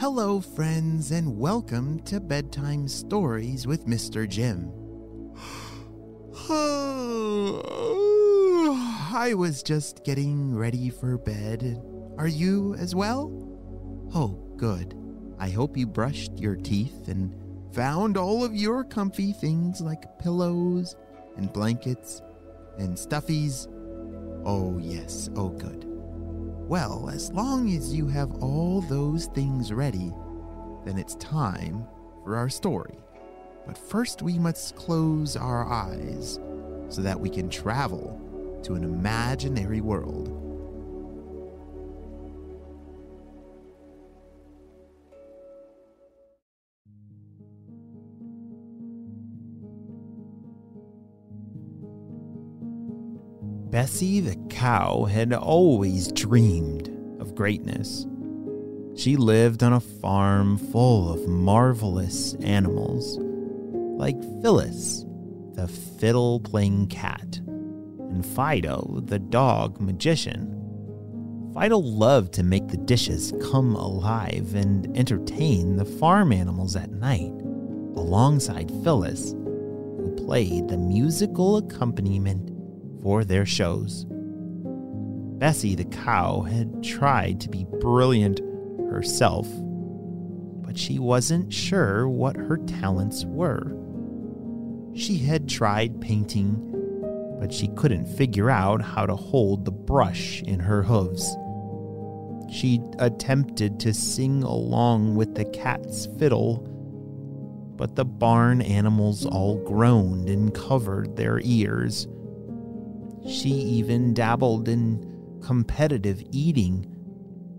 Hello, friends, and welcome to Bedtime Stories with Mr. Jim. I was just getting ready for bed. Are you as well? Oh, good. I hope you brushed your teeth and found all of your comfy things like pillows and blankets and stuffies. Oh, yes, oh, good. Well, as long as you have all those things ready, then it's time for our story. But first, we must close our eyes so that we can travel to an imaginary world. Bessie the cow had always dreamed of greatness. She lived on a farm full of marvelous animals, like Phyllis, the fiddle playing cat, and Fido, the dog magician. Fido loved to make the dishes come alive and entertain the farm animals at night, alongside Phyllis, who played the musical accompaniment for their shows. Bessie the cow had tried to be brilliant herself, but she wasn't sure what her talents were. She had tried painting, but she couldn't figure out how to hold the brush in her hooves. She attempted to sing along with the cat's fiddle, but the barn animals all groaned and covered their ears. She even dabbled in competitive eating,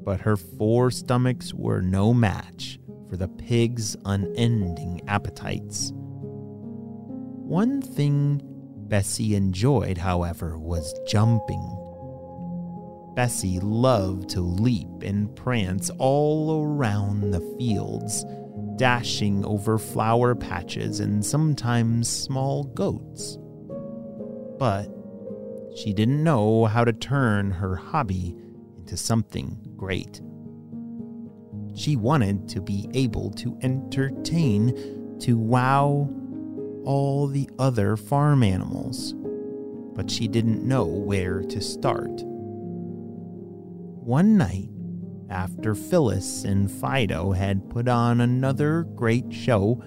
but her four stomachs were no match for the pig's unending appetites. One thing Bessie enjoyed, however, was jumping. Bessie loved to leap and prance all around the fields, dashing over flower patches and sometimes small goats. But she didn't know how to turn her hobby into something great. She wanted to be able to entertain, to wow all the other farm animals, but she didn't know where to start. One night, after Phyllis and Fido had put on another great show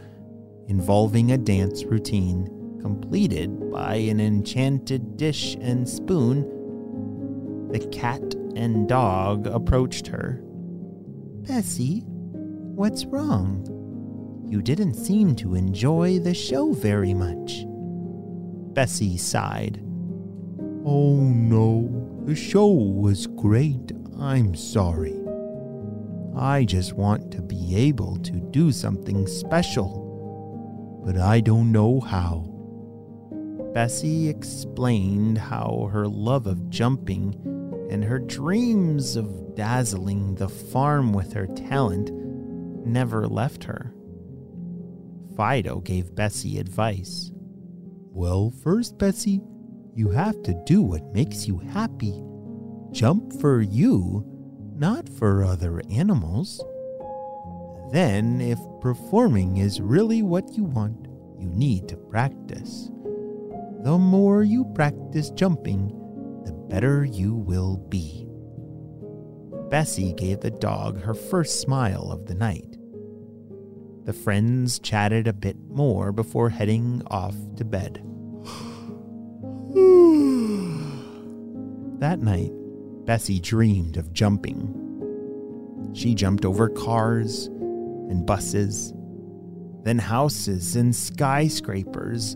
involving a dance routine completed by an enchanted dish and spoon, the cat and dog approached her. Bessie, what's wrong? You didn't seem to enjoy the show very much. Bessie sighed. Oh no, the show was great. I'm sorry. I just want to be able to do something special, but I don't know how. Bessie explained how her love of jumping and her dreams of dazzling the farm with her talent never left her. Fido gave Bessie advice. Well, first, Bessie, you have to do what makes you happy. Jump for you, not for other animals. Then, if performing is really what you want, you need to practice. The more you practice jumping, the better you will be. Bessie gave the dog her first smile of the night. The friends chatted a bit more before heading off to bed. that night, Bessie dreamed of jumping. She jumped over cars and buses, then houses and skyscrapers.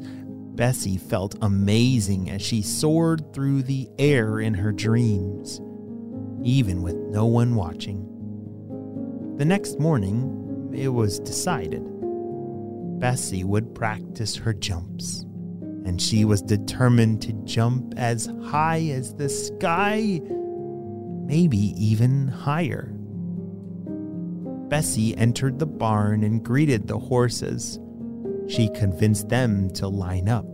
Bessie felt amazing as she soared through the air in her dreams, even with no one watching. The next morning, it was decided. Bessie would practice her jumps, and she was determined to jump as high as the sky, maybe even higher. Bessie entered the barn and greeted the horses. She convinced them to line up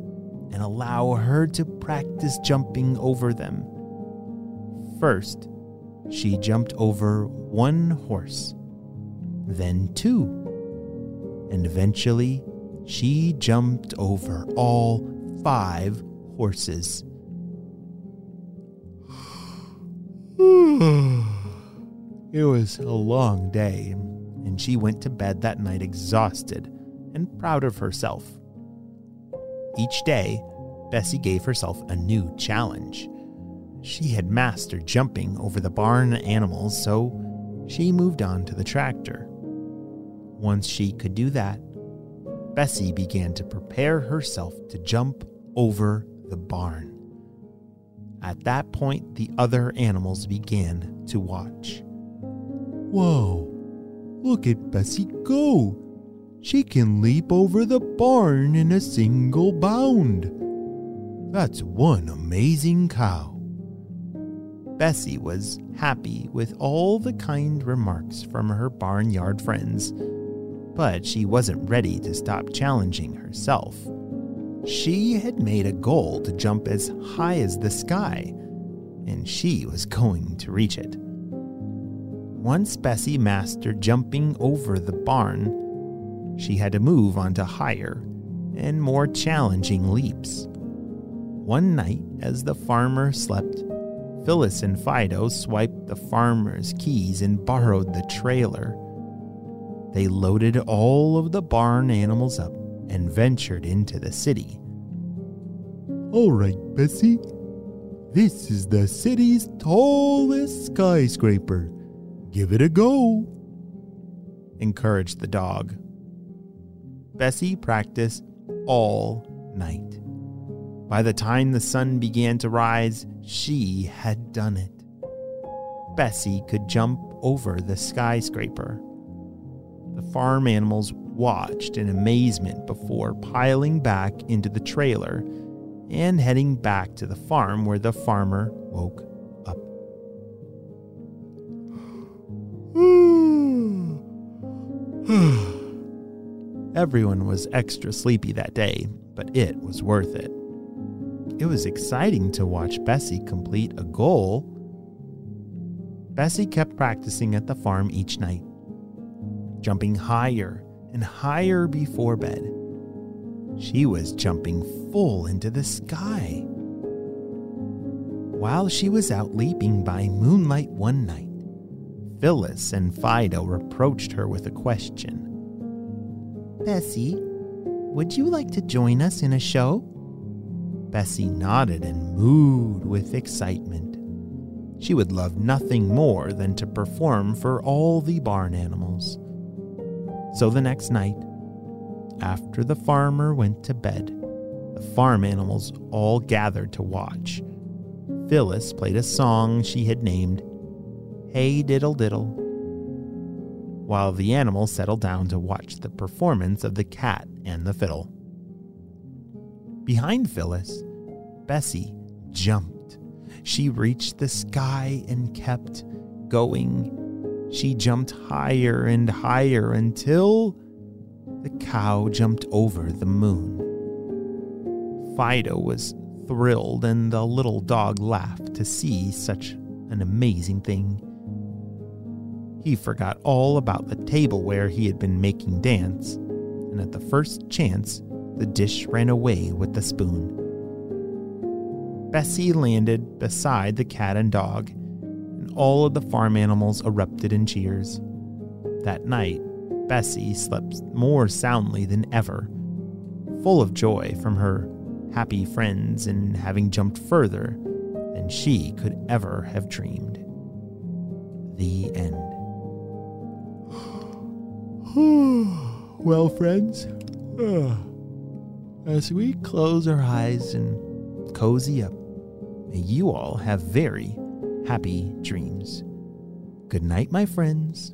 and allow her to practice jumping over them. First, she jumped over one horse, then two, and eventually she jumped over all five horses. it was a long day, and she went to bed that night exhausted and proud of herself. Each day, Bessie gave herself a new challenge. She had mastered jumping over the barn animals, so she moved on to the tractor. Once she could do that, Bessie began to prepare herself to jump over the barn. At that point, the other animals began to watch. Whoa, look at Bessie go! She can leap over the barn in a single bound. That's one amazing cow. Bessie was happy with all the kind remarks from her barnyard friends, but she wasn't ready to stop challenging herself. She had made a goal to jump as high as the sky, and she was going to reach it. Once Bessie mastered jumping over the barn, she had to move on to higher and more challenging leaps. One night, as the farmer slept, Phyllis and Fido swiped the farmer's keys and borrowed the trailer. They loaded all of the barn animals up and ventured into the city. All right, Bessie. This is the city's tallest skyscraper. Give it a go, encouraged the dog. Bessie practiced all night. By the time the sun began to rise, she had done it. Bessie could jump over the skyscraper. The farm animals watched in amazement before piling back into the trailer and heading back to the farm where the farmer woke Everyone was extra sleepy that day, but it was worth it. It was exciting to watch Bessie complete a goal. Bessie kept practicing at the farm each night, jumping higher and higher before bed. She was jumping full into the sky. While she was out leaping by moonlight one night, Phyllis and Fido reproached her with a question. Bessie, would you like to join us in a show? Bessie nodded and mooed with excitement. She would love nothing more than to perform for all the barn animals. So the next night, after the farmer went to bed, the farm animals all gathered to watch. Phyllis played a song she had named Hey Diddle Diddle, while the animals settled down to watch the performance of the cat and the fiddle. Behind Phyllis, Bessie jumped. She reached the sky and kept going. She jumped higher and higher until the cow jumped over the moon. Fido was thrilled, and the little dog laughed to see such an amazing thing. He forgot all about the tableware he had been making dance, and at the first chance, the dish ran away with the spoon. Bessie landed beside the cat and dog, and all of the farm animals erupted in cheers. That night, Bessie slept more soundly than ever, full of joy from her happy friends and having jumped further than she could ever have dreamed. The end. well, friends, uh, as we close our eyes and cozy up, may you all have very happy dreams. Good night, my friends.